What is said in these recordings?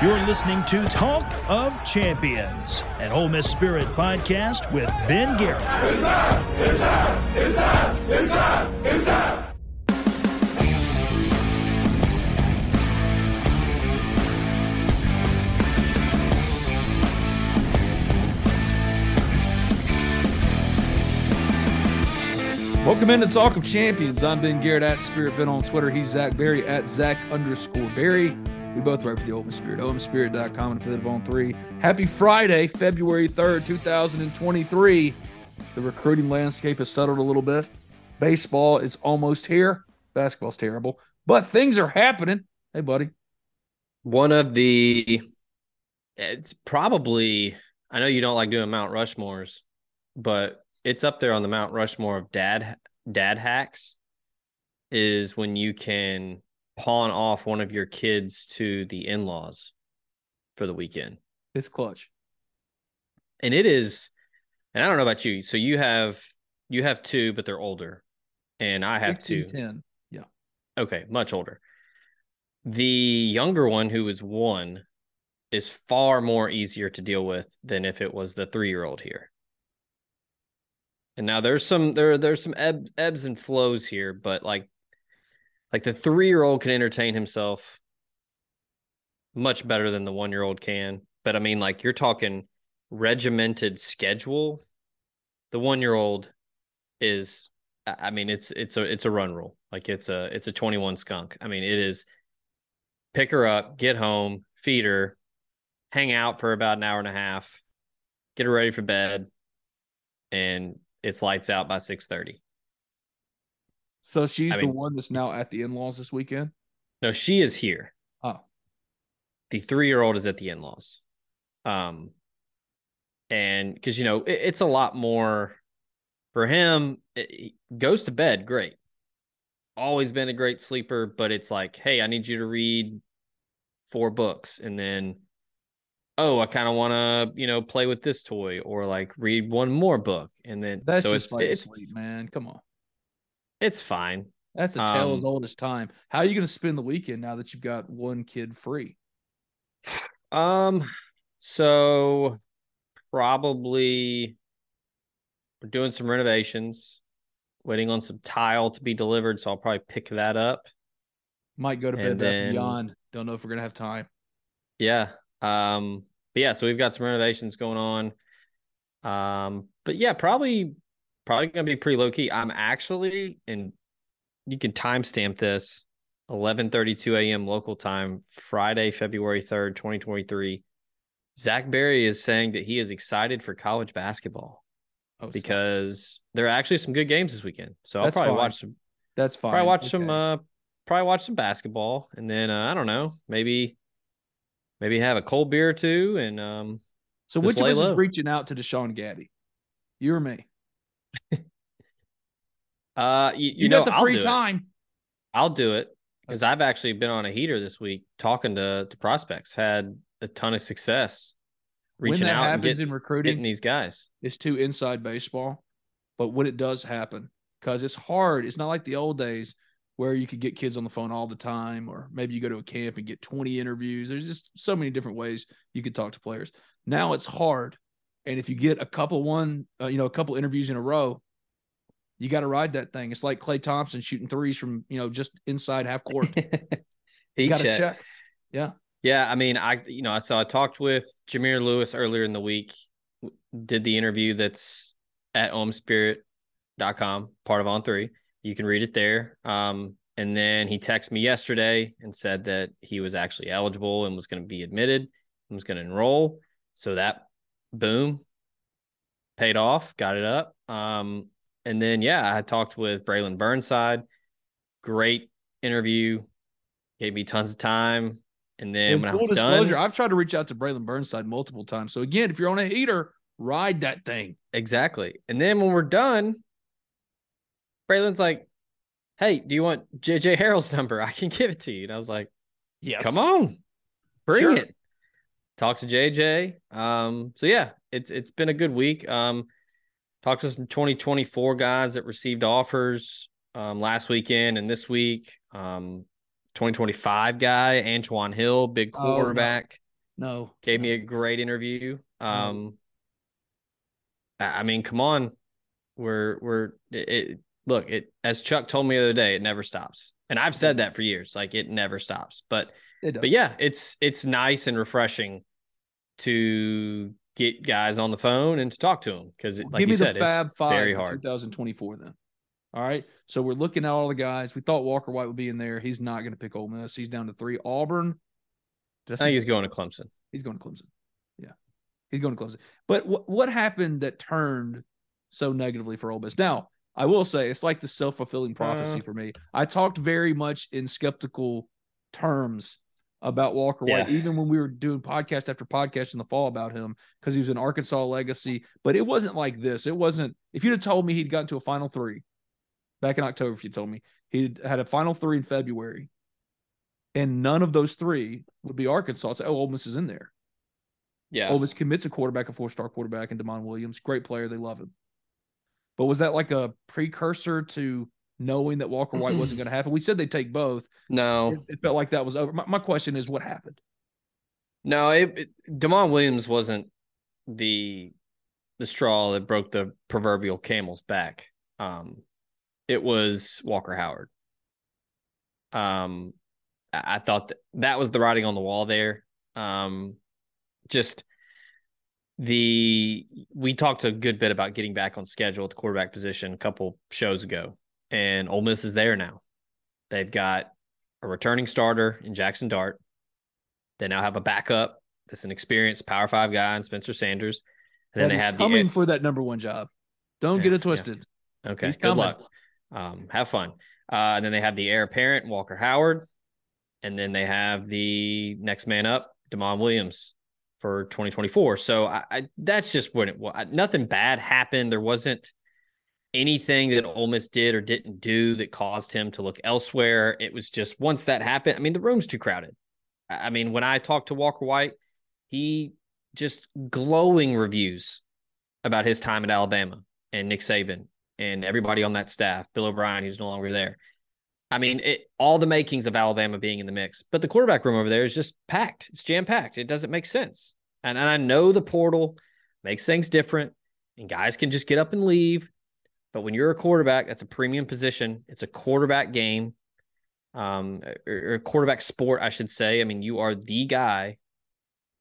You're listening to Talk of Champions, an Ole Miss Spirit podcast with Ben Garrett. It's! It's! It's! It's! It's! Welcome into Talk of Champions. I'm Ben Garrett at Spirit Ben on Twitter. He's Zach Berry at Zach underscore Berry. We both write for the Miss Spirit, OMSpirit.com and affiliate of On 3. Happy Friday, February 3rd, 2023. The recruiting landscape has settled a little bit. Baseball is almost here. Basketball's terrible, but things are happening. Hey, buddy. One of the, it's probably, I know you don't like doing Mount Rushmores, but it's up there on the Mount Rushmore of dad dad hacks is when you can pawn off one of your kids to the in-laws for the weekend. It's clutch. And it is and I don't know about you. So you have you have two but they're older. And I have 16, two. 10. Yeah. Okay, much older. The younger one who is 1 is far more easier to deal with than if it was the 3-year-old here. And now there's some there there's some ebb, ebbs and flows here, but like like the three year old can entertain himself much better than the one year old can. But I mean, like you're talking regimented schedule. The one year old is I mean, it's it's a it's a run rule. Like it's a it's a 21 skunk. I mean, it is pick her up, get home, feed her, hang out for about an hour and a half, get her ready for bed, and it's lights out by 6:30. So she's I the mean- one that's now at the in laws this weekend. No, she is here. Oh, The 3-year-old is at the in-laws. Um and cuz you know, it, it's a lot more for him it, he goes to bed great. Always been a great sleeper, but it's like, "Hey, I need you to read four books and then oh, I kind of want to, you know, play with this toy or like read one more book and then that's so just it's like it's sleep, man. Come on. It's fine. That's a tale as Um, old as time. How are you going to spend the weekend now that you've got one kid free? Um, so probably we're doing some renovations, waiting on some tile to be delivered. So I'll probably pick that up. Might go to bed then- Beyond. Don't know if we're going to have time. Yeah. Um, but yeah, so we've got some renovations going on. Um, but yeah, probably probably gonna be pretty low key. I'm actually, and you can timestamp this 11:32 a.m. local time, Friday, February 3rd, 2023. Zach Berry is saying that he is excited for college basketball Oh, because there are actually some good games this weekend. So I'll probably fine. watch some that's fine. probably watch some uh probably watch some basketball and then uh, I don't know, maybe maybe have a cold beer or two and um so which of us is reaching out to Deshaun Gaddy? You or me? uh you, you, You, know got the I'll free it. time. I'll do it because I've actually been on a heater this week talking to to prospects. Had a ton of success reaching when that out and happens get- in recruiting, these guys. it's too inside baseball. But when it does happen, because it's hard, it's not like the old days where you could get kids on the phone all the time, or maybe you go to a camp and get 20 interviews. There's just so many different ways you could talk to players. Now it's hard. And if you get a couple one, uh, you know, a couple interviews in a row, you got to ride that thing. It's like Klay Thompson shooting threes from, you know, just inside half court. He got to check. Yeah. Yeah, I mean, I you know, I saw, I talked with Jameer Lewis earlier in the week. Did the interview that's at omspirit.com, part of On Three. You can read it there. Um, and then he texted me yesterday and said that he was actually eligible and was going to be admitted and was going to enroll. So that boom paid off, got it up. Um, and then yeah, I had talked with Braylon Burnside. Great interview, gave me tons of time. And then And when I full was disclosure, done, I've tried to reach out to Braylon Burnside multiple times. So again, if you're on a heater, ride that thing. exactly. And then when we're done, Braylon's like, "Hey, do you want JJ Harrell's number? I can give it to you." And I was like, Yes. "Come on, bring Sure. it." Talk to JJ. Um, so yeah, it's it's been a good week. Um, talked to some 2024 guys that received offers um, last weekend and this week. Um, 2025 guy, Antoine Hill, big Oh, no. quarterback. No. gave no. me a great interview. Um, I I mean, come on, we're we're it, it. Look, it as Chuck told me the other day, it never stops, and I've said that for years. Like it never stops. But but yeah, it's it's nice and refreshing to get guys on the phone and to talk to them because, like Give you me said, the Fab it's Five very hard. 2024 then. All right. So we're looking at all the guys. We thought Walker White would be in there. He's not going to pick Ole Miss. He's down to three. Auburn. I think he's going to Clemson. He's going to Clemson. Yeah. He's going to Clemson. But what what happened that turned so negatively for Ole Miss? Now, I will say it's like the self-fulfilling prophecy Uh. for me. I talked very much in skeptical terms about Walker White, Yeah. even when we were doing podcast after podcast in the fall about him, because he was an Arkansas legacy. But it wasn't like this. It wasn't if you'd have told me he'd gotten to a final three back in October, if you told me he had a final three in February, and none of those three would be Arkansas, I'd oh, Ole Miss is in there. Yeah, Ole Miss commits a quarterback, a four-star quarterback, and Demond Williams, great player, they love him. But was that like a precursor to knowing that Walker White wasn't going to happen? We said they'd take both. no, It, it felt like that was over. My, my question is, what happened? No, it, it Demond Williams wasn't the the straw that broke the proverbial camel's back. Um, it was Walker Howard. Um, I, thought that, that was the writing on the wall there. Um, just the we talked a good bit about getting back on schedule at the quarterback position a couple shows ago, and Ole Miss is there now. They've got a returning starter in Jackson Dart. They now have a backup that's an experienced Power Five guy in Spencer Sanders. And then That they is have coming the for that number one job. Don't Yeah, get it yeah. twisted. okay. He's Good coming. luck. Um, have fun. Uh, and then they have the heir apparent Walker Howard, and then they have the next man up Demond Williams for 2024. So I, I that's just what it was. Nothing bad happened. There wasn't anything that Ole Miss did or didn't do that caused him to look elsewhere. It was just once that happened. I mean, the room's too crowded. I mean, when I talked to Walker White, he just glowing reviews about his time at Alabama and Nick Saban and everybody on that staff, Bill O'Brien, who's no longer there. I mean, it, all the makings of Alabama being in the mix, but the quarterback room over there is just packed. It's jam packed. It doesn't make sense. And, and I know the portal makes things different and guys can just get up and leave. But when you're a quarterback, that's a premium position. It's a quarterback game, um, or, quarterback sport, I should say. I mean, you are the guy.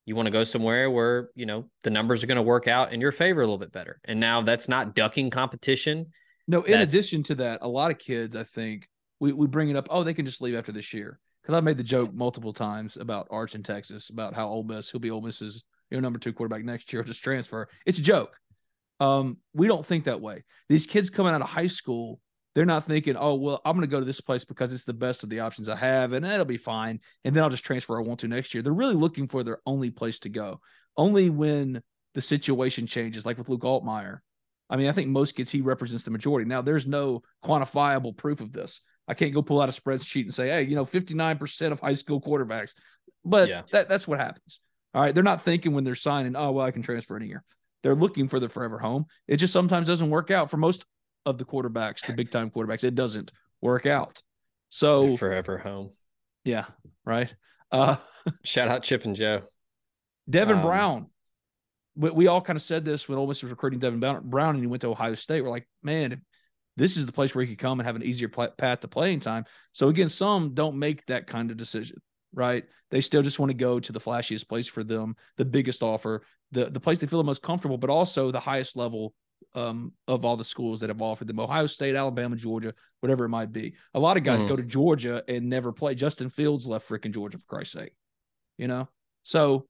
You want to go somewhere where you know the numbers are going to work out in your favor a little bit better. And now that's not ducking competition. No, in That's- addition to that, a lot of kids, I think, we, we bring it up, oh, they can just leave after this year. Because I've made the joke multiple times about Arch in Texas, about how Ole Miss, he'll be Ole Miss's you know, number two quarterback next year, just transfer. It's a joke. Um, we don't think that way. These kids coming out of high school, they're not thinking, oh, well, I'm going to go to this place because it's the best of the options I have and it'll be fine. And then I'll just transfer I want to next year. They're really looking for their only place to go. Only when the situation changes, like with Luke Altmyer. I mean, I think most kids he represents the majority. Now, there's no quantifiable proof of this, I can't go pull out a spreadsheet and say, hey, you know, 59% of high school quarterbacks. But Yeah. that, that's what happens. All right. They're not thinking when they're signing, oh, well, I can transfer in a year. They're looking for the forever home. It just sometimes doesn't work out for most of the quarterbacks, the big time quarterbacks. It doesn't work out. So, Forever home. yeah, right. Uh, Shout out Chip and Joe. Devin Um, Brown. We, we all kind of said this when Ole Miss was recruiting Devin Brown- and he went to Ohio State. We're like, man, this is the place where he could come and have an easier path to playing time. So again, some don't make that kind of decision, right? They still just want to go to the flashiest place for them, the biggest offer, the the place they feel the most comfortable, but also the highest level um, of all the schools that have offered them Ohio State, Alabama, Georgia, whatever it might be. A lot of guys Mhm. go to Georgia and never play. Justin Fields left freaking Georgia for Christ's sake, you know. So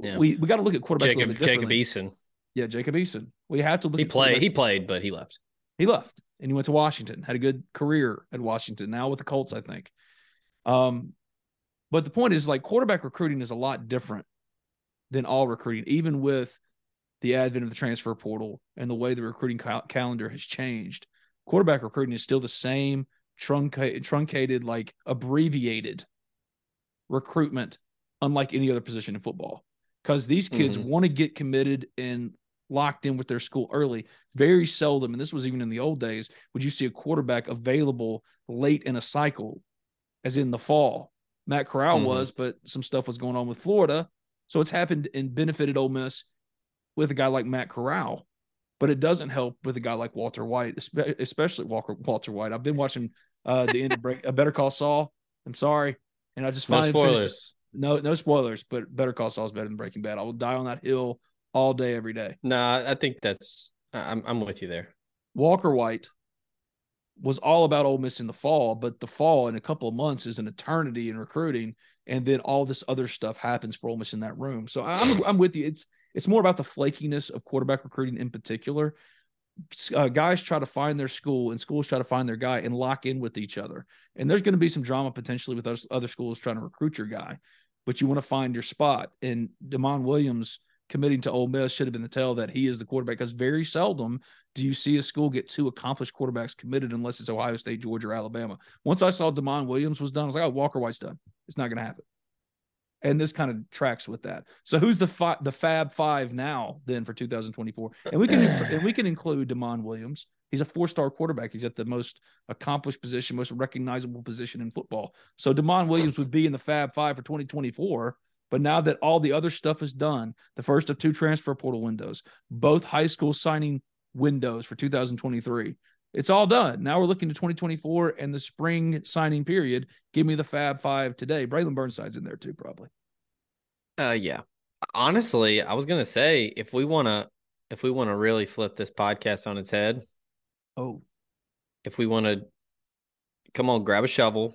Yeah. we we got to look at quarterbacks. Jacob Jacob. Eason. Yeah, Jacob Eason. We have to look. He at played. He played, but he left. He left and he went to Washington. Had a good career at Washington. Now with the Colts, I think. Um, but the point is, like quarterback recruiting is a lot different than all recruiting, even with the advent of the transfer portal and the way the recruiting cal- calendar has changed. Quarterback recruiting is still the same truncated, truncated, like abbreviated recruitment, unlike any other position in football. Because these kids Mhm. want to get committed and locked in with their school early. Very seldom, and this was even in the old days, would you see a quarterback available late in a cycle, as in the fall. Matt Corral Mhm. was, but some stuff was going on with Florida. So it's happened and benefited Ole Miss with a guy like Matt Corral. But it doesn't help with a guy like Walter White, especially Walker Walter White. I've been watching uh the end of break a Better Call Saul. I'm sorry. And I just No spoilers. no, no spoilers, but Better Call Saul is better than Breaking Bad. I will die on that hill all day, every day. No, I think that's. I'm I'm with you there. Walker White was all about Ole Miss in the fall, but the fall in a couple of months is an eternity in recruiting, and then all this other stuff happens for Ole Miss in that room. So I'm I'm with you. It's it's more about the flakiness of quarterback recruiting in particular. Uh, guys try to find their school, and schools try to find their guy and lock in with each other. And there's going to be some drama potentially with those other schools trying to recruit your guy, but you want to find your spot. And Demond Williams committing to Ole Miss should have been the tell that he is the quarterback because very seldom do you see a school get two accomplished quarterbacks committed unless it's Ohio State, Georgia, or Alabama. Once I saw Demond Williams was done, I was like, oh, Walker White's done. It's not going to happen. And this kind of tracks with that. So who's the fi- the Fab Five now then for 2024? And we can and we can include Demond Williams. He's a four star quarterback. He's at the most accomplished position, most recognizable position in football. So Demond Williams would be in the Fab Five for 2024. But now that all the other stuff is done, the first of two transfer portal windows, both high school signing windows for 2023. It's all done. Now we're looking to 2024 and the spring signing period. Give me the Fab Five today. Braylon Burnside's in there too, probably. Uh, yeah. Honestly, I was gonna say if we wanna if we wanna really flip this podcast on its head, Oh, if we wanna come on, grab a shovel.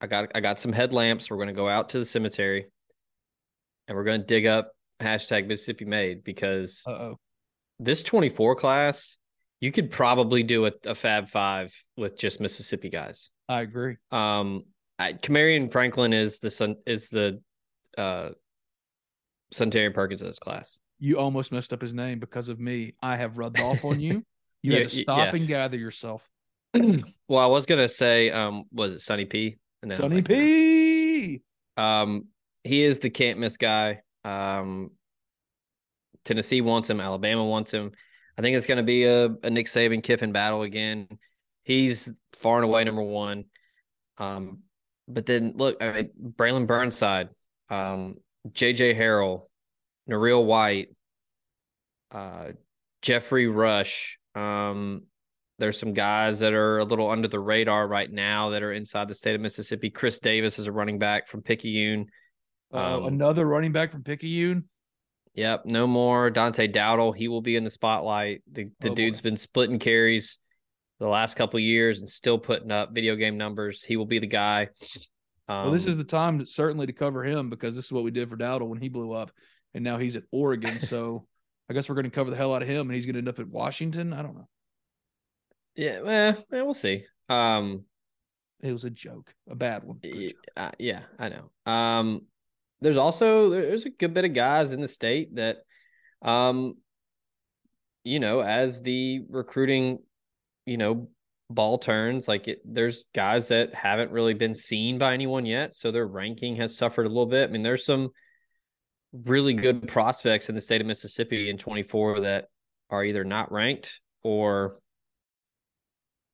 I got I got some headlamps. We're gonna go out to the cemetery, and we're gonna dig up hashtag Mississippi Made because uh oh. this 24 class, you could probably do a, a Fab Five with just Mississippi guys. I agree. Um, I, Kamarion Franklin is the son is the uh Suntarian Perkins of this class. You almost messed up his name because of me. I have rubbed off on you. You Yeah, had to stop yeah. and gather yourself. Well, I was gonna say, um, was it Sonny P? And then I'm Sonny like. P. Um, he is the can't miss guy. Um, Tennessee wants him. Alabama wants him. I think it's going to be a, a Nick Saban Kiffin battle again. He's far and away number one. Um, but then look, I mean, Braylon Burnside, um, JJ Harrell, Nareel White, uh, Jeffrey Rush. Um, there's some guys that are a little under the radar right now that are inside the state of Mississippi. Chris Davis is a running back from Picayune. Uh, Um, another running back from Picayune. Yep, no more Dante Dowdle. He will be in the spotlight. The the Oh, boy. dude's been splitting carries the last couple of years and still putting up video game numbers. He will be the guy. Um, well, this is the time to, certainly to cover him because this is what we did for Dowdle when he blew up, and now he's at Oregon. so I guess we're going to cover the hell out of him, and he's going to end up at Washington. I don't know. yeah, well, we'll see. Um, It was a joke, a bad one. but a y- joke. uh, yeah, I know. Um, there's also there's a good bit of guys in the state that, um, you know, as the recruiting, you know, ball turns, like it, there's guys that haven't really been seen by anyone yet, so their ranking has suffered a little bit. I mean, there's some really good prospects in the state of Mississippi in 24 that are either not ranked or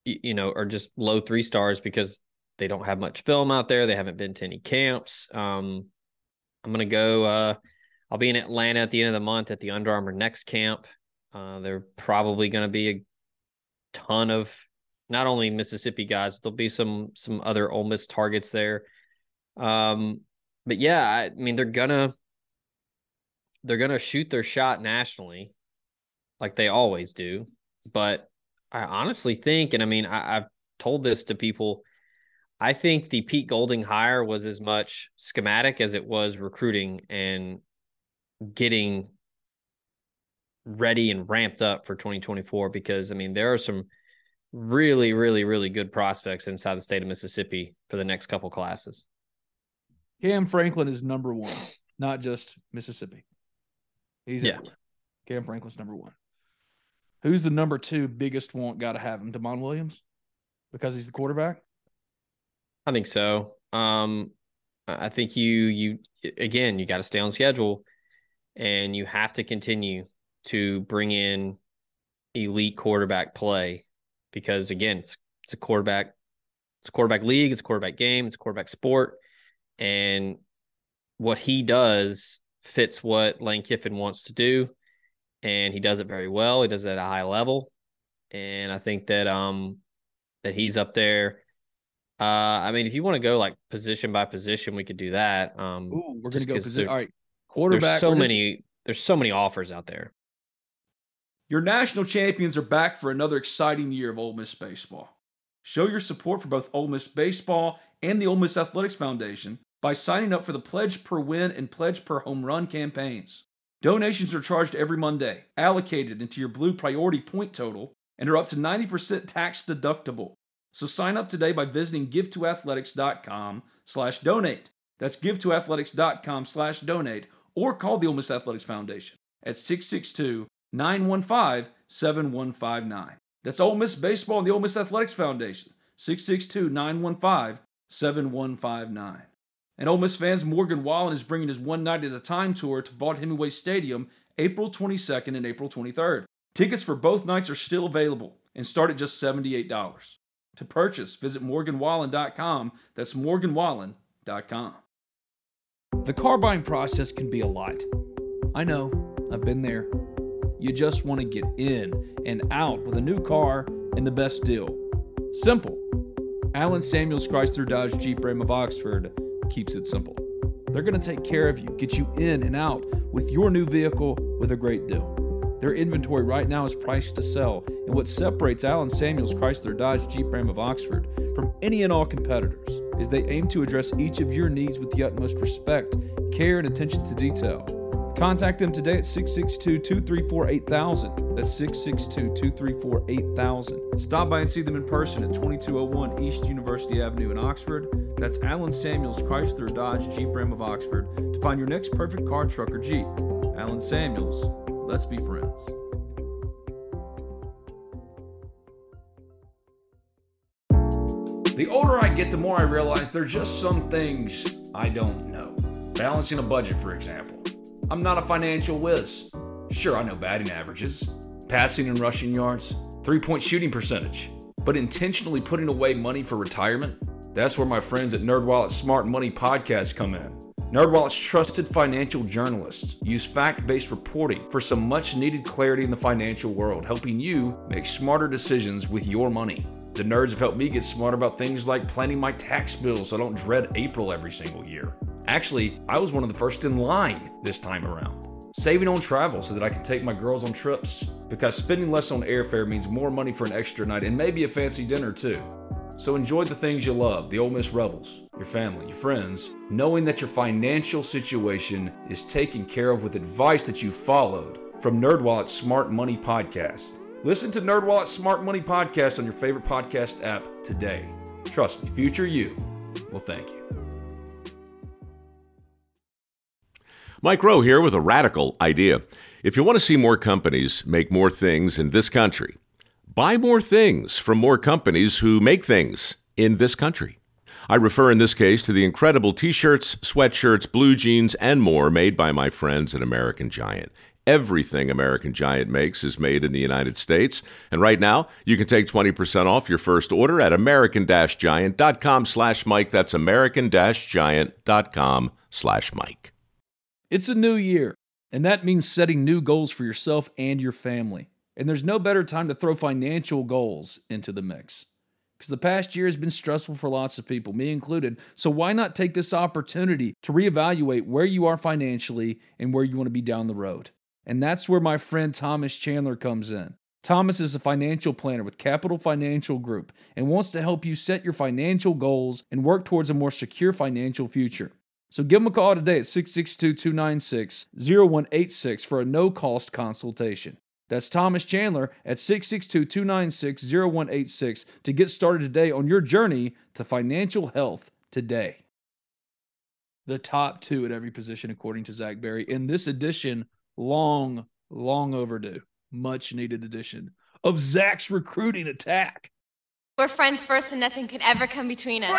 you know are just low three stars because they don't have much film out there. They haven't been to any camps. Um, I'm gonna go. Uh, I'll be in Atlanta at the end of the month at the Under Armour Next Camp. Uh, they're probably to be a ton of not only Mississippi guys, but there'll be some some other Ole Miss targets there. Um, but yeah, I mean they're gonna they're gonna shoot their shot nationally, like they always do. But I honestly think, and I mean I, I've told this to people, I think the Pete Golding hire was as much schematic as it was recruiting and getting ready and ramped up for 2024 because I mean there are some really, really, really good prospects inside the state of Mississippi for the next couple classes. Kam Franklin is number one, not just Mississippi. He's yeah. Everywhere. Kam Franklin's number one. Who's the number two biggest want? Got to have him. Demond Williams, because he's the quarterback. I think so. Um, I think you you again you got to stay on schedule, and you have to continue to bring in elite quarterback play because again, it's it's a quarterback, it's a quarterback league, it's a quarterback game, it's a quarterback sport, and what he does fits what Lane Kiffin wants to do, and he does it very well. He does it at a high level, and I think that um that he's up there. Uh, I mean, if you want to go like position by position, we could do that. Um, Ooh, we're gonna go position. All right, quarterback. There's so many. There's so many offers out there. Your national champions are back for another exciting year of Ole Miss baseball. Show your support for both Ole Miss baseball and the Ole Miss Athletics Foundation by signing up for the Pledge Per Win and Pledge Per Home Run campaigns. Donations are charged every Monday, allocated into your Blue Priority point total, and are up to 90% tax deductible. So sign up today by visiting givetoathletics.com slash donate. That's givetoathletics.com slash donate or call the Ole Miss Athletics Foundation at 662 915 7159. That's Ole Miss Baseball and the Ole Miss Athletics Foundation, 662 915 7159. And Ole Miss fans, Morgan Wallen is bringing his One Night at a Time tour to Vaught-Hemingway Stadium April 22nd and April 23rd. Tickets for both nights are still available and start at just $78. To purchase, visit morganwallen.com. That's morganwallen.com. The car buying process can be a lot. I know, I've been there. You just want to get in and out with a new car and the best deal. Simple. Allen Samuels Chrysler Dodge Jeep Ram of Oxford keeps it simple. They're going to take care of you, get you in and out with your new vehicle with a great deal. Their inventory right now is priced to sell, and what separates Allen Samuels Chrysler Dodge Jeep Ram of Oxford from any and all competitors is they aim to address each of your needs with the utmost respect, care, and attention to detail. Contact them today at 662 234 8000. That's 662 234 8000. Stop by and see them in person at 2201 East University Avenue in Oxford. That's Allen Samuels Chrysler Dodge Jeep Ram of Oxford to find your next perfect car, truck, or Jeep. Allen Samuels, let's be friends. The older I get, the more I realize there are just some things I don't know. Balancing a budget, for example. I'm not a financial whiz. Sure, I know batting averages, passing and rushing yards, three point shooting percentage, but intentionally putting away money for retirement? That's where my friends at NerdWallet's Smart Money Podcast come in. NerdWallet's trusted financial journalists use fact-based reporting for some much-needed clarity in the financial world, helping you make smarter decisions with your money. The nerds have helped me get smart about things like planning my tax bill so I don't dread April every single year. Actually, I was one of the first in line this time around. Saving on travel so that I can take my girls on trips, because spending less on airfare means more money for an extra night and maybe a fancy dinner too. So enjoy the things you love, the Ole Miss Rebels, your family, your friends, knowing that your financial situation is taken care of with advice that you followed from NerdWallet's Smart Money Podcast. Listen to NerdWallet's Smart Money Podcast on your favorite podcast app today. Trust me, future you will thank you. Mike Rowe here with a radical idea. If you want to see more companies make more things in this country, Buy more things from more companies who make things in this country. I refer in this case to the incredible t shirts, sweatshirts, blue jeans, and more made by my friends at American Giant. Everything American Giant makes is made in the United States. And right now, you can take 20% off your first order at american-giant.com slash Mike. That's american-giant.com slash Mike. It's a new year, and that means setting new goals for yourself and your family. And there's no better time to throw financial goals into the mix. Because the past year has been stressful for lots of people, me included. So why not take this opportunity to reevaluate where you are financially and where you want to be down the road? And that's where my friend Thomas Chandler comes in. Thomas is a financial planner with Capital Financial Group and wants to help you set your financial goals and work towards a more secure financial future. So give him a call today at 662 296 0186 for a no cost consultation. That's Thomas Chandler at 662 296 0186 to get started today on your journey to financial health today. The top two at every position, according to Zach Berry. In this edition, long, long overdue, much needed edition of Zach's recruiting attack. We're friends first, and nothing can ever come between us.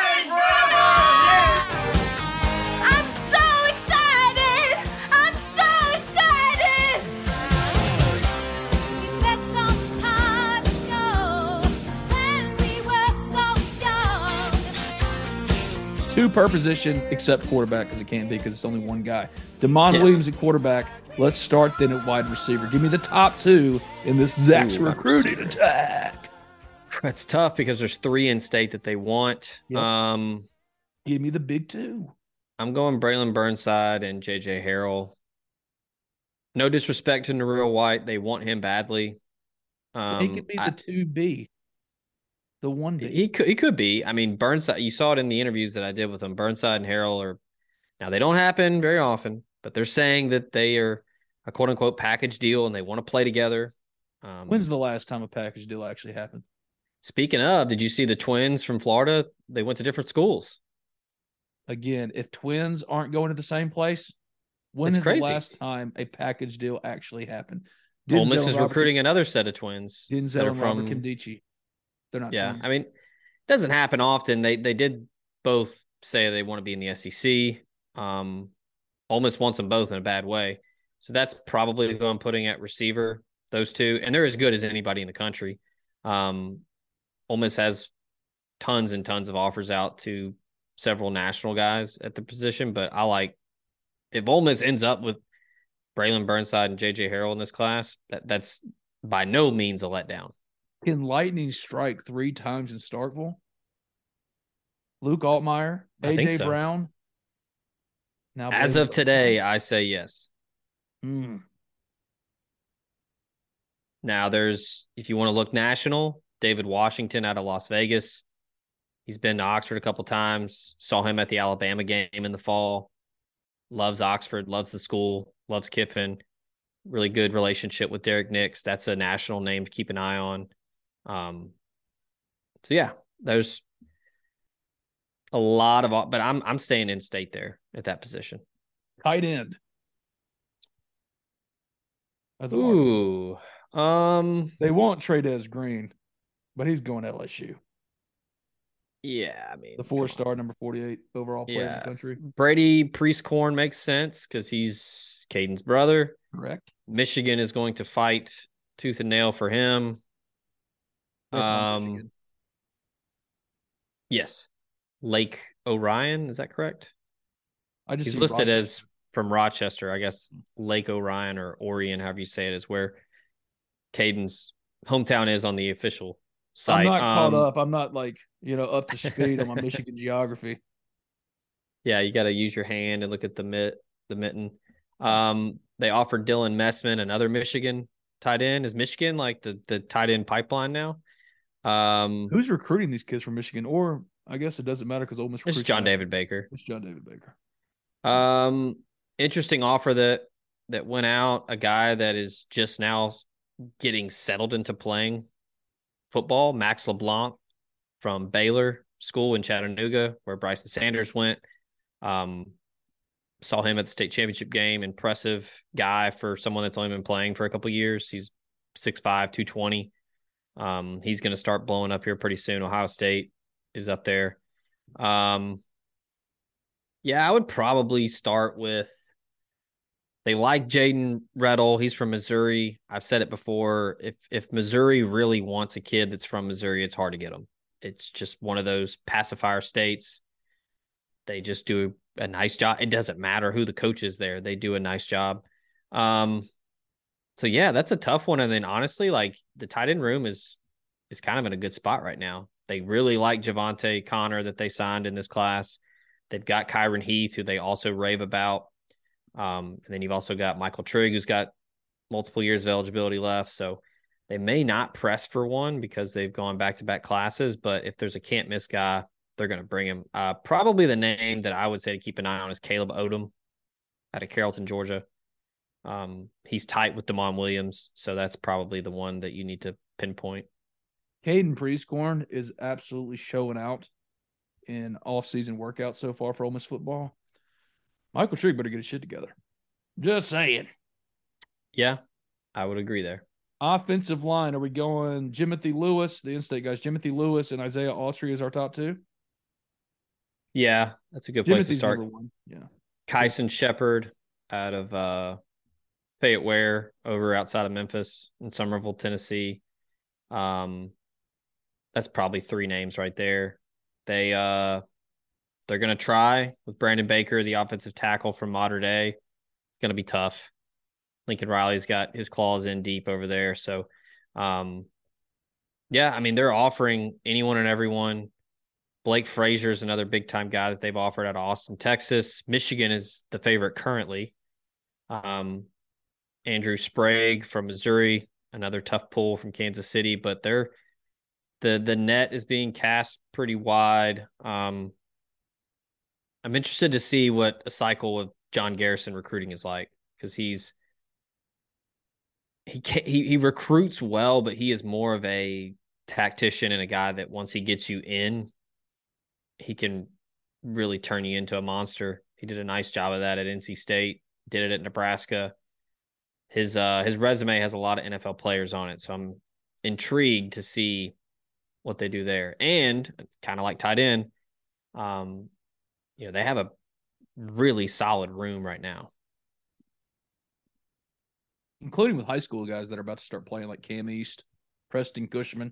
Two per position, except quarterback, because it can't be because it's only one guy. Demond Yeah. Williams at quarterback. Let's start then at wide receiver. Give me the top two in this Zach's Ooh, recruiting attack. That's tough because there's three in state that they want. Yep. Um, Give me the big two. I'm going Braylon Burnside and JJ Harrell. No disrespect to Nareel White. They want him badly. Um, he could be the two B, the one B. He could he could be. I mean, Burnside. You saw it in the interviews that I did with him. Burnside and Harrell are now they don't happen very often, but they're saying that they are a quote unquote package deal and they want to play together. Um, When's the last time a package deal actually happened? speaking of, did you see the twins from Florida? They went to different schools. Again, if twins aren't going to the same place, when It's is crazy. the last time a package deal actually happened? Ole Miss is Robert- recruiting another set of twins that Denzel are and Robert from. They're not. Yeah. I mean, it doesn't happen often. They they did both say they want to be in the SEC. Um, Miss wants them both in a bad way, so that's probably who I'm putting at receiver. Those two, and they're as good as anybody in the country. Um, Ole Miss has tons and tons of offers out to several national guys at the position, but I like if Ole Miss ends up with Braylon Burnside and JJ Harrell in this class, that that's by no means a letdown. Can Lightning strike three times in Starkville? Luke think AJ so. Brown. Now As of today, I say yes. Hmm. Now there's if you want to look national, David Washington out of Las Vegas. He's been to Oxford a couple times. Saw him at the Alabama game in the fall. Loves Oxford, loves the school, loves Kiffin. Really good relationship with Derrick Nix. That's a national name to keep an eye on. Um, so yeah, there's a lot of, but I'm I'm staying in state there at that position. Tight end. As. Ooh, um, They want Trey'Dez Green, but he's going LSU. yeah, I mean The four star number 48 overall player in the country. Brady Prieskorn makes sense because he's Caden's brother. Correct. Michigan is going to fight tooth and nail for him. Um, Yes. Lake Orion, is that correct? I just He's listed Rochester. as from Rochester. I guess Lake Orion or Orion, however you say it, is where Caden's hometown is on the official site. I'm not caught Um, up. I'm not like, you know, up to speed on my Michigan geography. Yeah, you got to use your hand and look at the mitt, the mitten. Um, they offered Dylan Messman, another Michigan tight end. Is Michigan like the the tight end pipeline now? Um, Who's recruiting these kids from Michigan? Or I guess it doesn't matter because Ole Miss it's John national. David Baker. It's John David Baker. Um, interesting offer that that went out. A guy that is just now getting settled into playing football. Max LeBlanc from Baylor School in Chattanooga, where Bryson Sanders went. Um, saw him at the state championship game. Impressive guy for someone that's only been playing for a couple years. He's 6'5", 220. Um, he's going to start blowing up here pretty soon. Ohio State is up there. Um, yeah, I would probably start with. They like Jaden Rettle. He's from Missouri. I've said it before. If if Missouri really wants a kid that's from Missouri, it's hard to get him. It's just one of those pacifier states. They just do a nice job. It doesn't matter who the coach is there. They do a nice job. Um, so yeah, that's a tough one. And then honestly, like the tight end room is is kind of in a good spot right now. They really like Javante Connor that they signed in this class. They've got Kyron Heath, who they also rave about. Um, and then you've also got Michael Trigg, who's got multiple years of eligibility left. So they may not press for one because they've gone back to back classes. But if there's a can't miss guy, they're going to bring him. Uh, probably the name that I would say to keep an eye on is Caleb Odom out of Carrollton, Georgia. Um, he's tight with Demond Williams, so that's probably the one that you need to pinpoint. Caden Prieskorn is absolutely showing out in off-season workouts so far for Ole Miss football. Michael Trigg better get his shit together. Just saying. Yeah, I would agree there. Offensive line, are we going Jimothy Lewis, the in-state guys, Jimothy Lewis and Isaiah Autry is our top two? Yeah, that's a good place Jimothy's to start. one. Yeah. Kyson Shepard out of uh, Fayette Ware over outside of Memphis in Somerville, Tennessee. Um, that's probably three names right there. They uh, they're gonna try with Brandon Baker, the offensive tackle from Mater Dei. It's gonna be tough. Lincoln Riley's got his claws in deep over there, so um, yeah, I mean they're offering anyone and everyone. Blake Frazier is another big time guy that they've offered out of Austin, Texas. Michigan is the favorite currently. Um, Andrew Sprague from Missouri, another tough pull from Kansas City, but they're the the net is being cast pretty wide. Um, I'm interested to see what a cycle with John Garrison recruiting is like because he's he can he he recruits well, but he is more of a tactician and a guy that once he gets you in, he can really turn you into a monster. He did a nice job of that at NC State, did it at Nebraska. His uh his resume has a lot of NFL players on it, so I'm intrigued to see what they do there. And kind of like tight end, um, you know, they have a really solid room right now. including with high school guys that are about to start playing, like Cam East, Preston Cushman.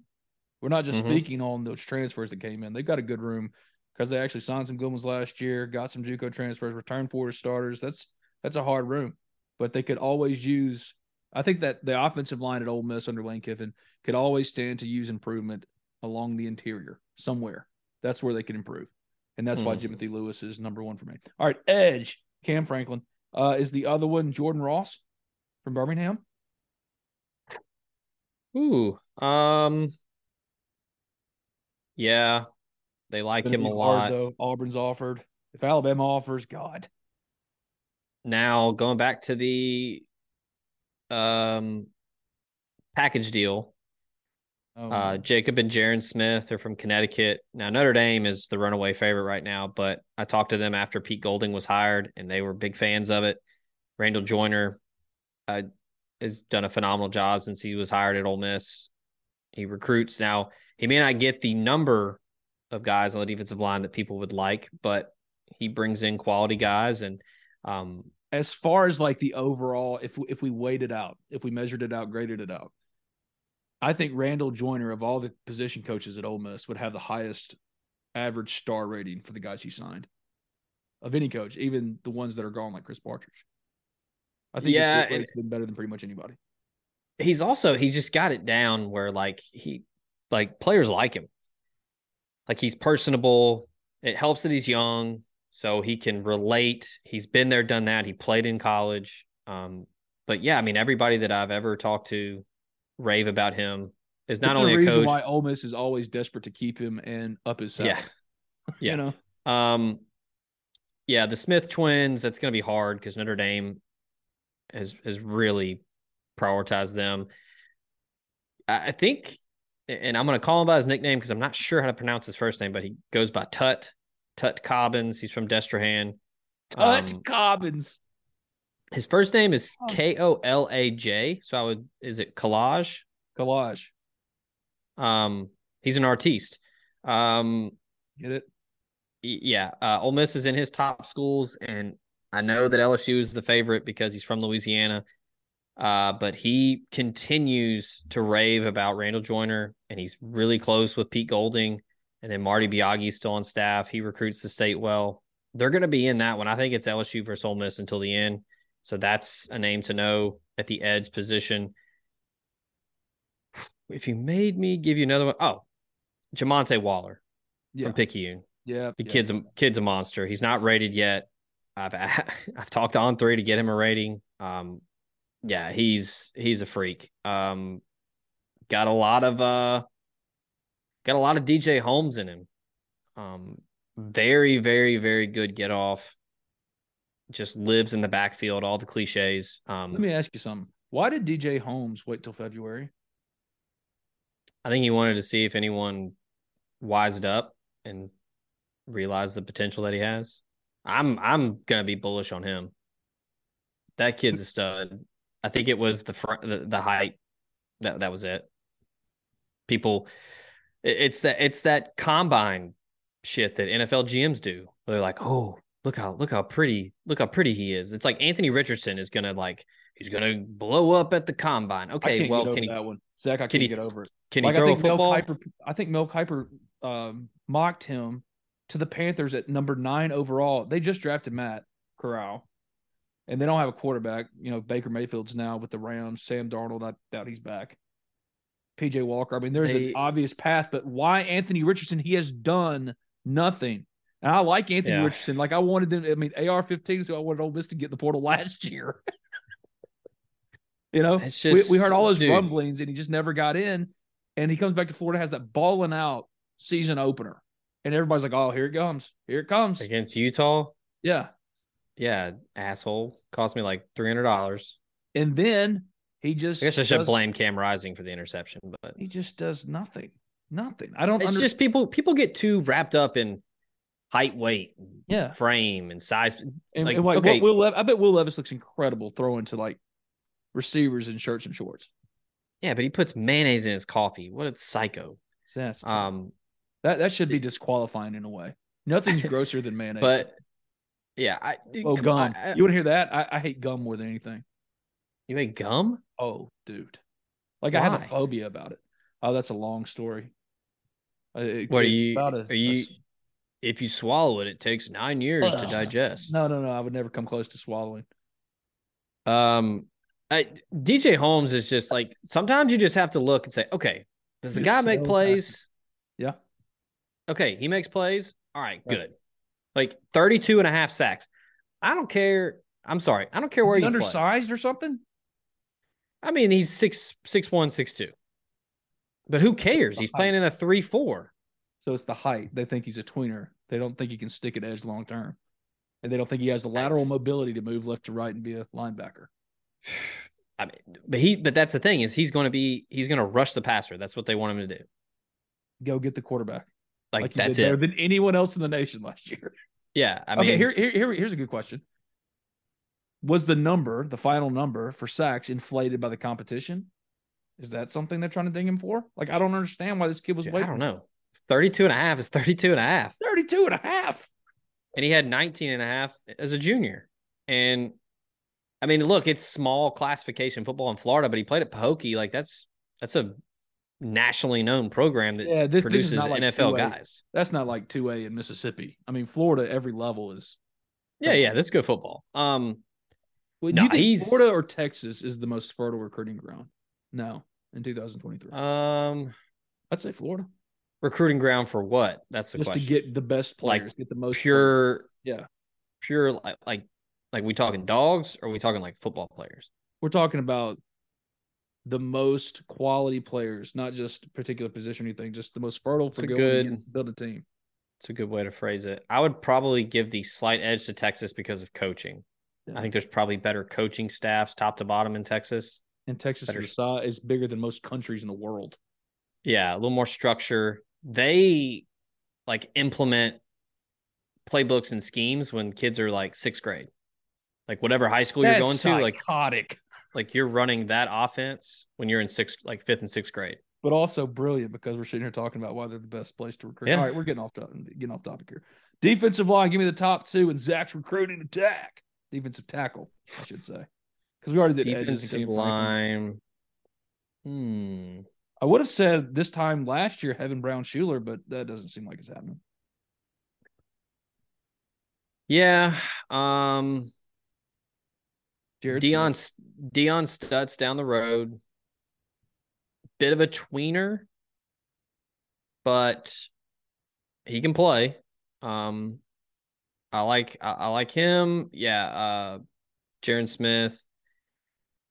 We're not just Mhm. speaking on those transfers that came in. They've got a good room because they actually signed some good ones last year, got some JUCO transfers, returned four starters. That's that's a hard room, but they could always use. I think that the offensive line at Ole Miss under Lane Kiffin could always stand to use improvement along the interior somewhere. That's where they can improve, and that's why Hmm. Timothy Lewis is number one for me. All right, Edge Kam Franklin uh, is the other one. Jordan Ross from Birmingham. Ooh, um, yeah, they like him a lot. hard, though. Auburn's offered. If Alabama offers, God, Now going back to the um package deal, oh, uh, Jacob and Jaron Smith are from Connecticut. Now Notre Dame is the runaway favorite right now, but I talked to them after Pete Golding was hired, and they were big fans of it. Randall Joyner uh, has done a phenomenal job since he was hired at Ole Miss. He recruits now. He may not get the number of guys on the defensive line that people would like, but he brings in quality guys, and um, as far as like the overall, if if we weighed it out, if we measured it out, graded it out, I think Randall Joyner of all the position coaches at Ole Miss would have the highest average star rating for the guys he signed of any coach, even the ones that are gone like Chris Partridge. I think Yeah, his hit and- rate's been better than pretty much anybody. he's also he's just got it down where like he like players like him like he's personable it helps that he's young so he can relate he's been there done that he played in college um but yeah i mean everybody that i've ever talked to rave about him is not only a coach why Ole Miss is always desperate to keep him and up his salary. Yeah. you Yeah. know, Um, yeah, the Smith twins. That's going to be hard because Notre Dame has has really prioritized them. I I think, and I'm going to call him by his nickname because I'm not sure how to pronounce his first name, but he goes by Tut Tut Cobbins. He's from Destrehan. Tut Um, Cobbins. his first name is Oh. K O L A J. So I would is it Collage? Collage. Um, he's an artiste. Um, Get it? yeah, uh, Ole Miss is in his top schools, and I know that LSU is the favorite because he's from Louisiana. Uh, but he continues to rave about Randall Joyner, and he's really close with Pete Golding, and then Marty Biagi's still on staff. He recruits the state well. They're going to be in that one. I think it's LSU versus Ole Miss until the end. So that's a name to know at the edge position. If you made me give you another one, oh, Jamonte Waller Yeah. from Picayune. Yeah. The yeah. kid's a kid's a monster. He's not rated yet. I've I've talked to on three to get him a rating. Um, yeah, he's he's a freak. Um, got a lot of uh, got a lot of DJ Holmes in him. Um, very very very good get off. Just lives in the backfield, all the cliches. Um, Let me ask you something. Why did DJ Holmes wait till February? I think he wanted to see if anyone wised up and realized the potential that he has. I'm I'm gonna be bullish on him. That kid's a stud. I think it was the front, the, the height. That that was it. People, it's that it's that combine shit that NFL GMs do. They're like, oh, look how look how pretty look how pretty he is. It's like Anthony Richardson is gonna like he's gonna blow up at the combine. Okay, well, can he that one. Zach, I can he- get over it. can he Like, throw I a think Mel football? Kiper, I think Mel Kiper um, mocked him to the Panthers at number nine overall. They just drafted Matt Corral, and they don't have a quarterback. You know, Baker Mayfield's now with the Rams. Sam Darnold, I doubt he's back. PJ Walker. I mean, there's They- an obvious path, but why Anthony Richardson? He has done nothing. And I like Anthony Yeah. Richardson. Like I wanted them. I mean, AR-15 is who I wanted Ole Miss to get in the portal last year. you know, It's we, just- we heard all those dude. rumblings, and he just never got in. And he comes back to Florida, has that balling out season opener, and everybody's like, "Oh, here it comes, here it comes." against Utah. Yeah, Yeah, asshole. Cost me like three hundred dollars. and then he just I guess I should blame Cam Rising for the interception, but He just does nothing, nothing. I don't. it's under- just people people get too wrapped up in height, weight, Yeah. frame, and size. And, like, and like, okay, Will Lev- I bet Will Levis looks incredible throwing to like receivers in shirts and shorts. yeah, but he puts mayonnaise in his coffee. What a psycho. That's. Um, that that should be disqualifying in a way. Nothing's grosser than mayonnaise. but yeah, I oh, gum. I- you want to hear that? I, I hate gum more than anything. you hate gum? Oh, dude. Like I have a phobia about it. Oh, that's a long story. Uh, it- What are you? about a- are you? a s- If you swallow it, it takes nine years to digest. No, no, no. I would never come close to swallowing. Um, I, DJ Holmes is just like sometimes you just have to look and say, okay, does the He's guy make so plays? Yeah. Okay, he makes plays. All right, Right. good. Like 32 and a half sacks. I don't care. I'm sorry. I don't care where he you play. undersized or something? I mean, he's six six one, six two. But who cares? He's playing in a three four. So it's the height. They think he's a tweener. They don't think he can stick at edge long term. And they don't think he has the lateral mobility to move left to right and be a linebacker. I mean, but he but that's the thing is he's going to be he's going to rush the passer. That's what they want him to do. Go get the quarterback. Like, you that's did better it. than anyone else in the nation last year. Yeah, I mean, okay, here, here, here, here's a good question. Was the number, the final number for sacks inflated by the competition? Is that something they're trying to ding him for? Like, I don't understand why this kid was Dude, waiting. I don't know. 32 and a half is 32 and a half. 32 and a half. And he had 19 and a half as a junior. And I mean, look, it's small classification football in Florida, but he played at Pahokee. Like that's that's a nationally known program that Yeah, this, this produces is not like NFL 2A. guys. That's not like 2A in Mississippi. I mean, Florida, every level is. Yeah, yeah, that's good football. Um, Well, do you think he's- Florida or Texas is the most fertile recruiting ground? No, in 2023. um, I'd say Florida. recruiting ground for what? That's the Just question. to get the best Like, players, get the most pure, Yeah. pure like like like we talking dogs or we talking like football players? We're talking about the most quality players, not just a particular position or anything, just the most fertile It's for a going good- and build a team. It's a good way to phrase it. I would probably give the slight edge to Texas because of coaching. Yeah. I think there's probably better coaching staffs top to bottom in Texas. And Texas better- is, uh, is bigger than most countries in the world. Yeah, a little more structure. They like implement playbooks and schemes when kids are like sixth grade. Like whatever high school you're going to, like psychotic. like you're running that offense when you're in sixth, like fifth and sixth grade. but also brilliant because we're sitting here talking about why they're the best place to recruit. Yeah. All right, we're getting off getting off topic here. Defensive line, give me the top two and Zach's recruiting attack. Defensive tackle, I should say, because we already did edges Defensive Franklin. line. Hmm. I would have said this time last year, Heaven Brown Schuler, but that doesn't seem like it's happening. Yeah. Um. Jared Dion. Dion Stutz down the road. Bit of a tweener, but he can play. Um, I like I, I like him. Yeah. Uh, Jaron Smith.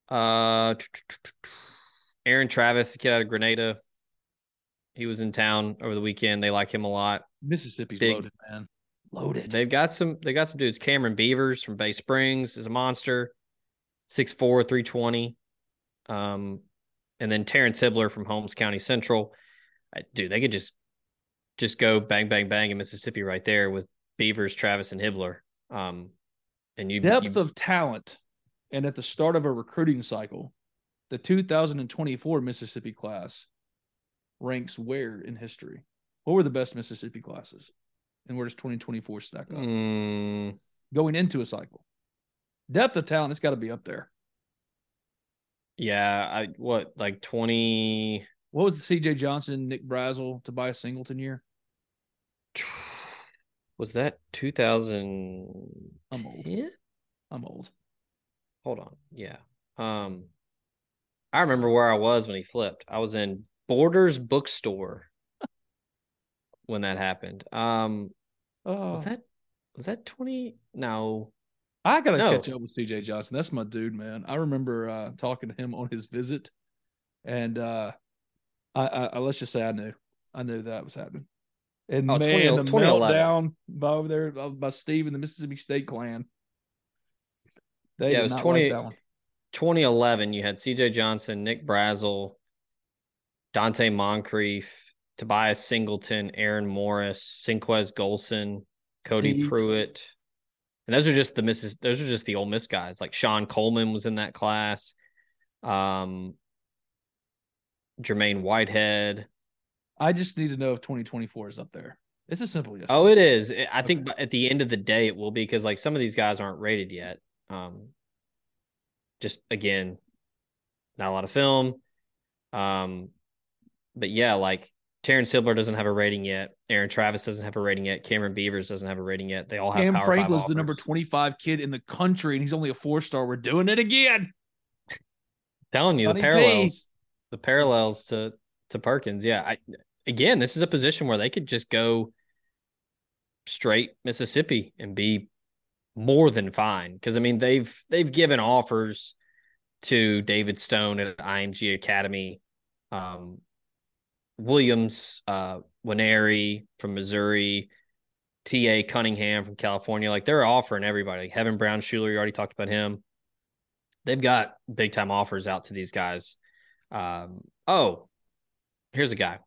Uh, Aaron Travis, the kid out of Grenada. He was in town over the weekend. They like him a lot. Mississippi's Big- loaded, man. Loaded. They've got some they got some dudes. Cameron Beavers from Bay Springs is a monster. 6'4, 320. Um, and then Terrence Hibbler from Holmes County Central. I, dude, they could just just go bang, bang, bang in Mississippi right there with Beavers, Travis, and Hibbler. Um, and you Depth you- of talent, and at the start of a recruiting cycle, the 2024 Mississippi class ranks where in history? What were the best Mississippi classes? And where does 2024 stack up? Mm, Going into a cycle. Depth of talent, it's got to be up there. yeah, I what like 20 What was the CJ Johnson, Nick Brassell, Tobias Singleton year? was that 2000 I'm old. Yeah. I'm old. Hold on. Yeah. Um I remember where I was when he flipped. I was in Borders bookstore when that happened. Um Oh, was that was that 20? No. I gotta No. catch up with CJ Johnson. That's my dude, man. I remember uh, talking to him on his visit, and uh, I, I, I let's just say I knew, I knew that was happening. And Oh, man, 20 the 2011. meltdown by over there by, by Steve and the Mississippi State Clan. They Yeah, it was not 20 like that one. 2011 you had CJ Johnson, Nick Brassell, Donte Moncrief, Tobias Singleton, Aaron Morris, Senquez Golson, Cody Deep. Prewitt. And those are just the misses those are just the Ole Miss guys. Like Sean Coleman was in that class. Um Jermaine Whitehead. I just need to know if 2024 is up there. It's a simple yes. Oh, it is. I think at the end of the day it will be because like some of these guys aren't rated yet. Um just again, not a lot of film. Um but yeah, like Terrence Hibbler doesn't have a rating yet. Aaron Travis doesn't have a rating yet. Cameron Beavers doesn't have a rating yet. They all have Kam Franklin's the number 25 kid in the country, and he's only a four star. We're doing it again. telling you the parallels the parallels to to Perkins. Yeah, I again, this is a position where they could just go straight Mississippi and be more than fine because I mean they've they've given offers to David Stone at IMG Academy, um, Williams, uh, Nwaneri from Missouri, T.A. Cunningham from California. Like they're offering everybody. Like Heaven Brown Schuler, you already talked about him. They've got big time offers out to these guys. Um, oh, here's a guy.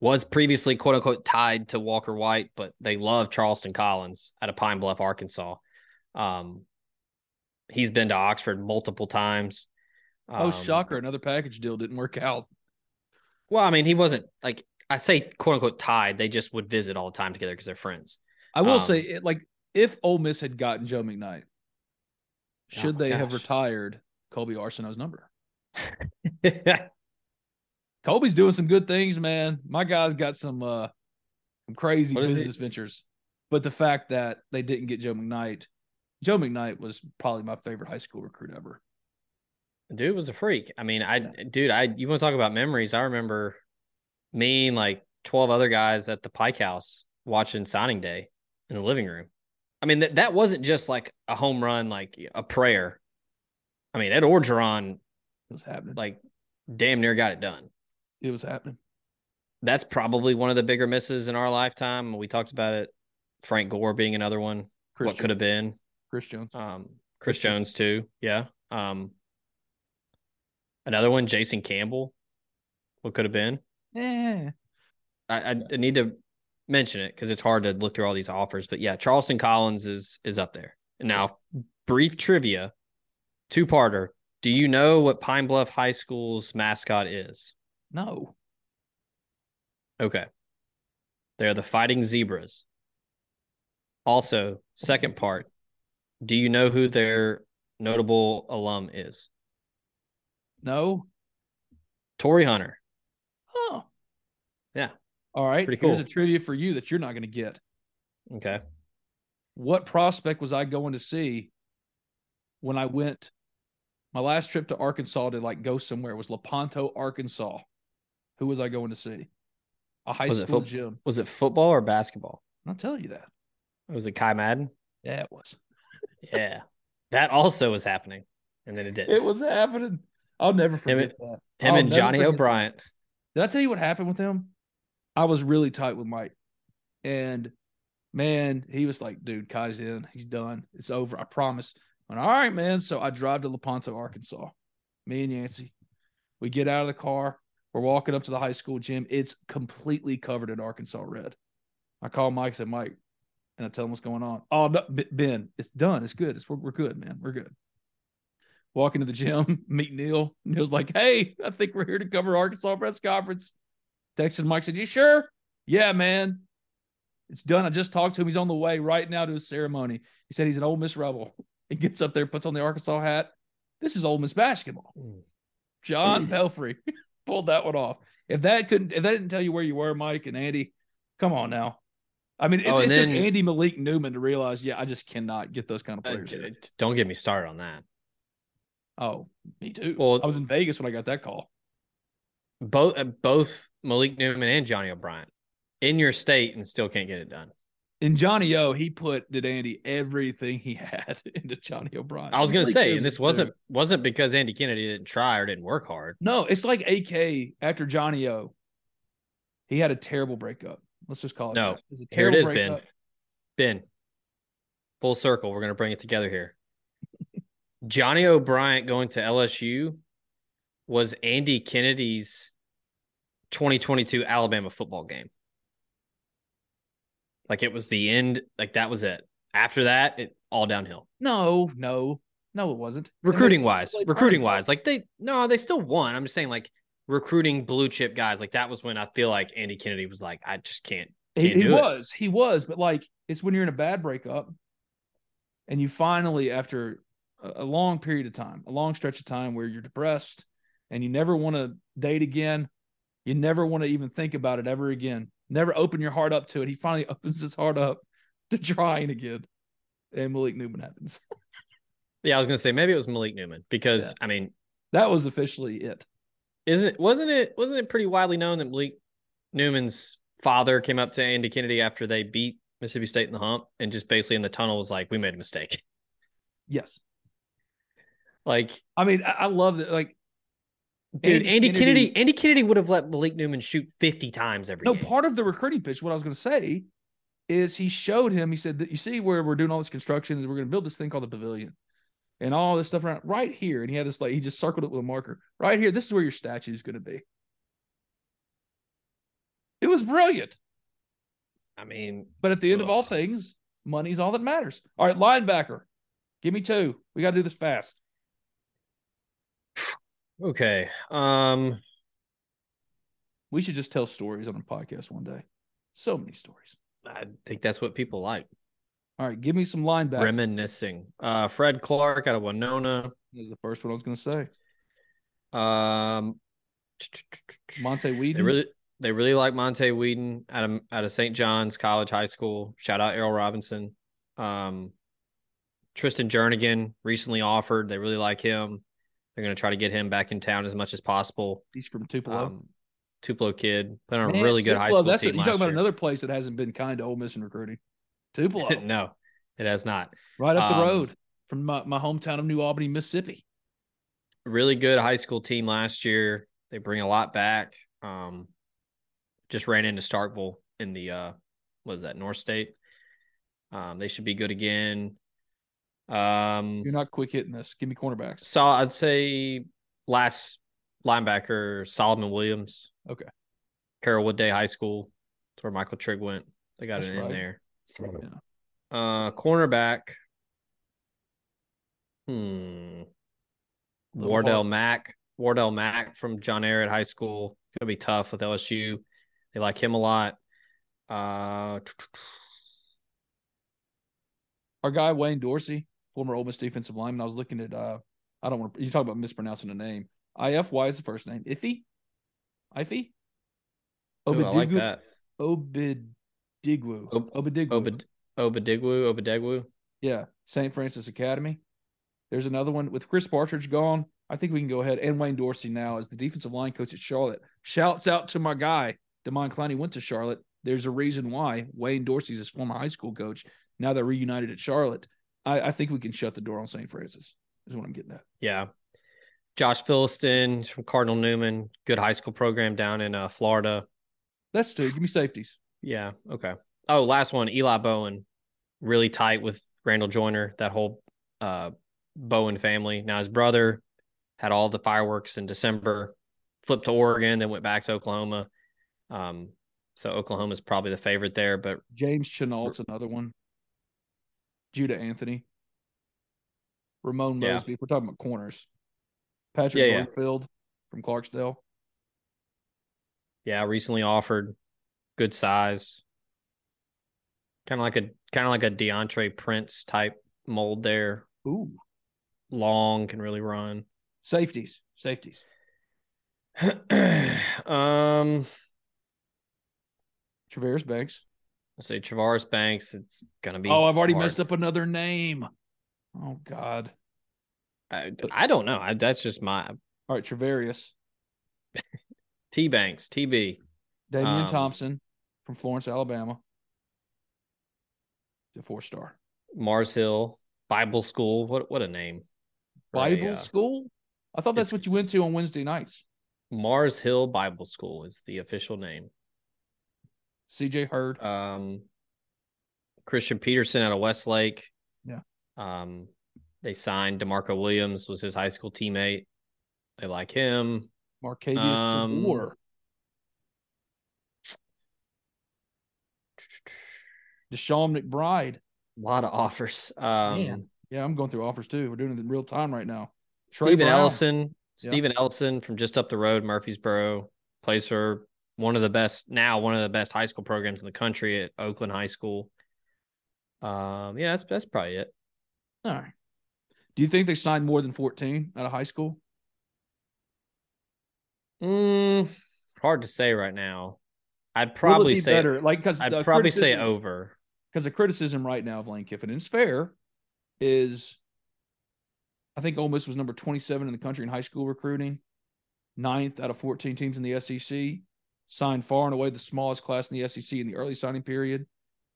Was previously quote unquote tied to Walker White, but they love Charleston Collins out of Pine Bluff, Arkansas. Um, he's been to Oxford multiple times. Oh, Um, shocker! Another package deal didn't work out. Well, I mean, he wasn't like I say, quote unquote, tied. They just would visit all the time together because they're friends. I will Um, say, it, like, if Ole Miss had gotten Joe McKnight, should Oh, they have retired Colby Arsenault's number? Colby's doing some good things, man. My guy's got some uh some crazy business ventures. But the fact that they didn't get Joe McKnight, Joe McKnight was probably my favorite high school recruit ever. dude was a freak. I mean, I dude, I you want to talk about memories? I remember me and like twelve other guys at the Pike House watching signing day in the living room. I mean, that that wasn't just like a home run, like a prayer. I mean, Ed Orgeron, It was happening. like, damn near got it done. It was happening. That's probably one of the bigger misses in our lifetime. We talked about it. Frank Gore being another one. Chris what could have been? Chris Jones. Um, Chris Jones too. Yeah. Um, another one, Jason Campbell. What could have been? Yeah. I, I, I need to mention it because it's hard to look through all these offers. But yeah, Charleston Collins is is up there. Now, brief trivia, two parter. Do you know what Pine Bluff High School's mascot is? No. Okay. They're the Fighting Zebras. Also, second part, do you know who their notable alum is? No. Torii Hunter. Oh. Yeah. All right. Pretty Here's cool. a trivia for you that you're not going to get. Okay. What prospect was I going to see when I went? My last trip to Arkansas to like go somewhere was Lepanto, Arkansas. Who was I going to see? A high Was school foot- gym. Was it football or basketball? I'll tell you that. Was it Ky Madden? Yeah, it was. Yeah. That also was happening. And then it didn't. It was happening. I'll never Him, forget that. him I'll and Johnny forget that. O'Bryant. Did I tell you what happened with him? I was really tight with Mike. And man, he was like, dude, Ky's in. He's done. It's over. I promise. I went, all right, man. So I drive to Lepanto, Arkansas. Me and Yancey. We get out of the car. We're walking up to the high school gym. It's completely covered in Arkansas red. I call Mike, said, Mike, and I tell him what's going on. Oh, no, Ben, it's done. It's good. It's we're, we're good, man. We're good. Walk into the gym, meet Neil. Neil's like, hey, I think we're here to cover Arkansas press conference. Texted Mike, said, You sure? Yeah, man. It's done. I just talked to him. He's on the way right now to his ceremony. He said he's an Ole Miss rebel. He gets up there, puts on the Arkansas hat. This is Ole Miss basketball. Mm. John Pelphrey pulled that one off. If that couldn't, if that didn't tell you where you were, Mike and Andy, come on now. I mean, it, Oh, it and took Andy Malik Newman to realize, yeah, I just cannot get those kind of Uh, players. d- don't get me started on that. Oh, me too. Well- I was in Vegas when I got that call. Both uh, both Malik Newman and Johnny O'Bryant in your state and still can't get it done. And Johnny O, he put did Andy everything he had into Johnny O'Bryant. I was gonna Malik say, and this too. wasn't wasn't because Andy Kennedy didn't try or didn't work hard. No, it's like AK after Johnny O. He had a terrible breakup. Let's just call it. No, a here it is, Ben. Ben, full circle. We're gonna bring it together here. Johnny O'Bryant going to LSU was Andy Kennedy's 2022 Alabama football game. Like it was the end. Like that was it. After that, it all downhill. No, no, no, it wasn't. Recruiting wise, recruiting wise, like they no, they still won. I'm just saying, like recruiting blue chip guys, like that was when I feel like Andy Kennedy was like, I just can't. He, can't he it. was, he was, but like it's when you're in a bad breakup, and you finally, after a long period of time, a long stretch of time where you're depressed, and you never want to date again, you never want to even think about it ever again. Never open your heart up to it. He finally opens his heart up to trying again, and Malik Newman happens. Yeah, I was gonna say maybe it was Malik Newman because I mean, That was officially it. isn't wasn't it wasn't it pretty widely known that Malik Newman's father came up to Andy Kennedy after they beat Mississippi State in the hump and just basically in the tunnel was like, we made a mistake. Yes, Like, I mean, I, I love that. Like, dude, Andy Andy, Kennedy- Kennedy, Andy Kennedy would have let Malik Newman shoot 50 times every No, game. part of the recruiting pitch, what I was going to say is he showed him, he said that you see where we're doing all this construction is we're going to build this thing called the pavilion and all this stuff around right here. And he had this like, he just circled it with a marker right here. This is where your statue is going to be. It was brilliant. I mean, But at the end of all things, money's all that matters. All right, linebacker, give me two. We got to do this fast. Okay. Um, We should just tell stories on a podcast one day. So many stories. I think that's what people like. All right, give me some linebacker. Reminiscing. Uh, Fred Clark out of Winona. Is the first one I was going to say. Um, Monte Whedon. They really, they really like Monte Whedon out of out of St. John's College High School. Shout out Errol Robinson. Um, Tristan Jernigan recently offered. They really like him. They're going to try to get him back in town as much as possible. He's from Tupelo. Um, Tupelo kid playing on a really good high Tupelo, school that's team you last talking about year. another place that hasn't been kind to Ole Miss in recruiting. Tupelo, no, it has not. right up the Um, road from my, my hometown of New Albany, Mississippi. really good high school team last year. They bring a lot back. Um, just ran into Starkville in the uh, what is that North State? Um, they should be good again. Um, You're not quick hitting this. Give me cornerbacks. so I'd say last linebacker Solomon Williams. Okay. Carrollwood Day High School. That's where Michael Trigg went. They got That's it in right. there. Yeah. Uh, cornerback. Hmm. Little Wardell hard. Mack. Wardell Mack from John Ehret High School. Gonna be tough with LSU. They like him a lot. Uh, Our guy Wayne Dorsey, former Ole Miss defensive lineman. I was looking at. uh I don't want to. You talk about mispronouncing the name. I F Y is the first name. Iffy, Iffy. ooh, I like that. Obidigwu. Ob- Obidigwu. Obadegwu. Yeah, St. Francis Academy. There's another one with Chris Partridge gone. I think we can go ahead. And Wayne Dorsey now as the defensive line coach at Charlotte. Shouts out to my guy, Demond Clowney went to Charlotte. There's a reason why Wayne Dorsey's his former high school coach. Now they're reunited at Charlotte. I, I think we can shut the door on St. Francis. Is what I'm getting at. Yeah. Josh Philliston from Cardinal Newman, good high school program down in uh, Florida. That's two. Give me safeties. Yeah. Okay. Oh, last one, Eli Bowen, really tight with Randall Joyner, that whole uh, Bowen family. Now his brother had all the fireworks in December, flipped to Oregon, then went back to Oklahoma. Um, so Oklahoma's probably the favorite there, but James Chenault's another one. Judah Anthony. Ramon Yeah. Mosby. If we're talking about corners. Patrick Yeah, yeah. From Clarksdale. yeah, recently offered, good size, kind of like a kind of like a DeAndre Prince type mold there. Ooh. Long, can really run. Safeties. Safeties. um, Traveris Banks. I'll say Travaris Banks. It's gonna be. Oh, I've already hard. messed up another name. Oh God. I, I don't know. I, that's just my All right, Travarius. T Banks, TB. Damian Um, Thompson from Florence, Alabama. The four star. Mars Hill Bible School. What what a name. for a, Bible uh, school? I thought that's what you went to on Wednesday nights. Mars Hill Bible School is the official name. CJ Hurd. Um, Christian Peterson out of Westlake. Yeah. Um, they signed Demarco Williams was his high school teammate. They like him. Marcavius um, Sabor. Deshaun McBride. A lot of offers. Um, Man. Yeah, I'm going through offers too. We're doing it in real time right now. Trey Stephen Brown. Ellison, Yeah. Stephen Ellison from just up the road, Murfreesboro, plays for one of the best now, one of the best high school programs in the country at Oakland High School. Um, yeah, that's that's probably it. All right. Do you think they signed more than 14 out of high school? Mm, hard to say right now. I'd probably be say better. Like because I'd probably say over. Because the criticism right now of Lane Kiffin, and it's fair, is I think Ole Miss was number 27 in the country in high school recruiting, ninth out of 14 teams in the SEC, signed far and away the smallest class in the SEC in the early signing period,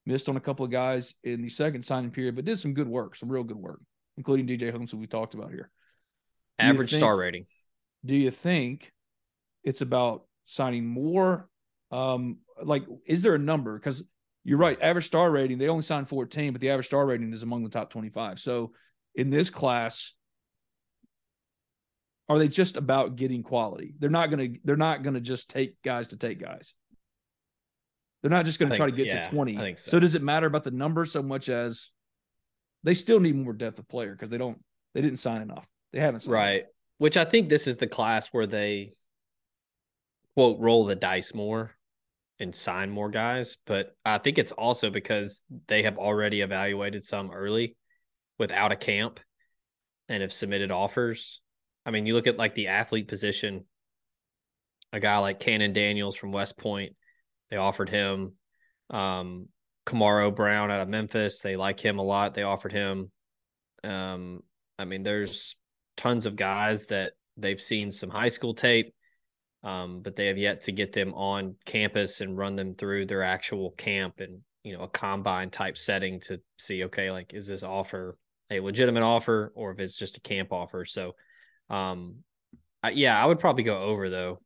missed on a couple of guys in the second signing period, but did some good work, some real good work, including DJ Holmes, who we talked about here. Do Average think- star rating. do you think it's about signing more um like is there a number because you're right average star rating they only signed 14 but the average star rating is among the top 25 so in this class are they just about getting quality they're not gonna they're not gonna just take guys to take guys they're not just gonna try to get yeah, to 20 I think so. so does it matter about the number so much as they still need more depth of player because they don't they didn't sign enough they haven't signed enough. Right. Which I think this is the class where they quote roll the dice more and sign more guys. But I think it's also because they have already evaluated some early without a camp and have submitted offers. I mean, you look at like the athlete position, a guy like Cannon Daniels from West Point, they offered him um Kamaro Brown out of Memphis. They like him a lot. They offered him. Um, I mean, there's tons of guys that they've seen some high school tape, um, but they have yet to get them on campus and run them through their actual camp and you know a combine type setting to see okay like is this offer a legitimate offer or if it's just a camp offer. So, um, I, yeah, I would probably go over though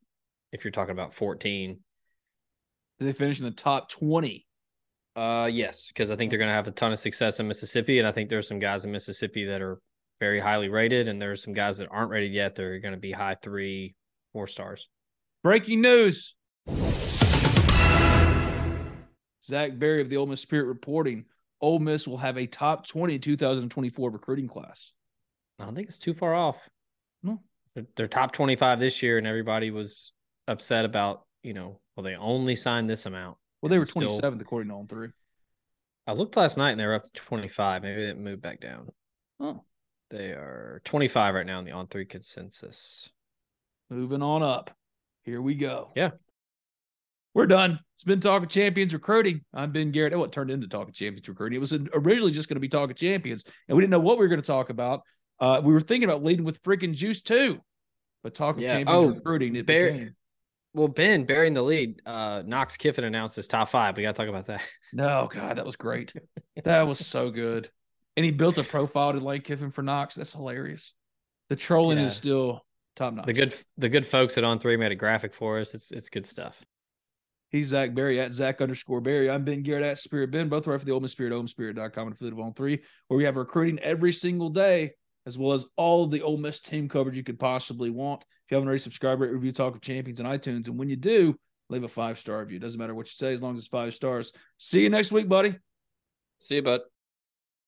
if you're talking about 14. Did they finish in the top 20 Uh, yes, because I think they're going to have a ton of success in Mississippi, and I think there's some guys in Mississippi that are very highly rated, and there's some guys that aren't rated yet. They're going to be high three, four stars. Breaking news. Zach Berry of the Ole Miss Spirit reporting Ole Miss will have a top 20 2024 recruiting class. I don't think it's too far off. They're, top 25 this year, and everybody was upset about, you know, Well, they only signed this amount. Well, they were still- 27th according to on three. I looked last night and they were up to 25. Maybe they moved back down. Oh, They are 25 right now in the on three consensus. moving on up. Here we go. Yeah. We're done. It's been Talking Champions Recruiting. I'm Ben Garrett. Oh, it turned into Talking Champions Recruiting. It was originally just going to be Talking Champions, and we didn't know what we were going to talk about. Uh, we were thinking about leading with freaking Juice too, but Talking Yeah. Champions Oh, Recruiting. It became. Well, Ben burying the lead. Uh, Knox Kiffin announced his top five. We got to talk about that. No, God, that was great. that was so good. And he built a profile to Lane Kiffin for Knox. That's hilarious. The trolling Yeah. is still top notch. The good the good folks at On Three made a graphic for us. It's it's good stuff. He's Zach Berry at Zach underscore Berry. I'm Ben Garrett at Spirit Ben. Both right for the Ole Miss Spirit, OleMissSpirit.com and affiliate of On Three, where we have recruiting every single day, as well as all of the Ole Miss team coverage you could possibly want. If you haven't already subscribed, rate, review Talk of Champions on iTunes, and when you do, leave a five star review. Doesn't matter what you say, as long as it's five stars. See you next week, buddy. See you, bud.